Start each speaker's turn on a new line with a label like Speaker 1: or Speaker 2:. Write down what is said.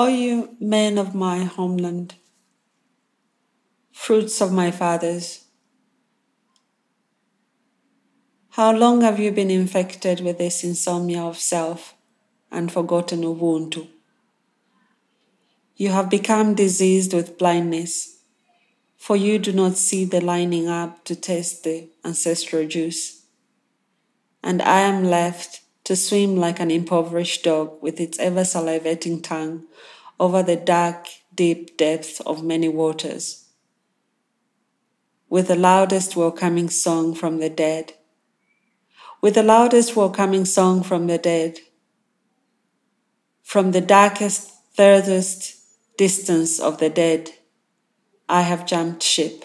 Speaker 1: O you men of my homeland, fruits of my fathers, how long have you been infected with this insomnia of self and forgotten Ubuntu? You have become diseased with blindness, for you do not see the lining up to taste the ancestral juice. And I am left to swim like an impoverished dog with its ever salivating tongue over the dark, deep depths of many waters. With the loudest welcoming song from the dead, with the loudest welcoming song from the dead, from the darkest, furthest distance of the dead, I have jumped ship.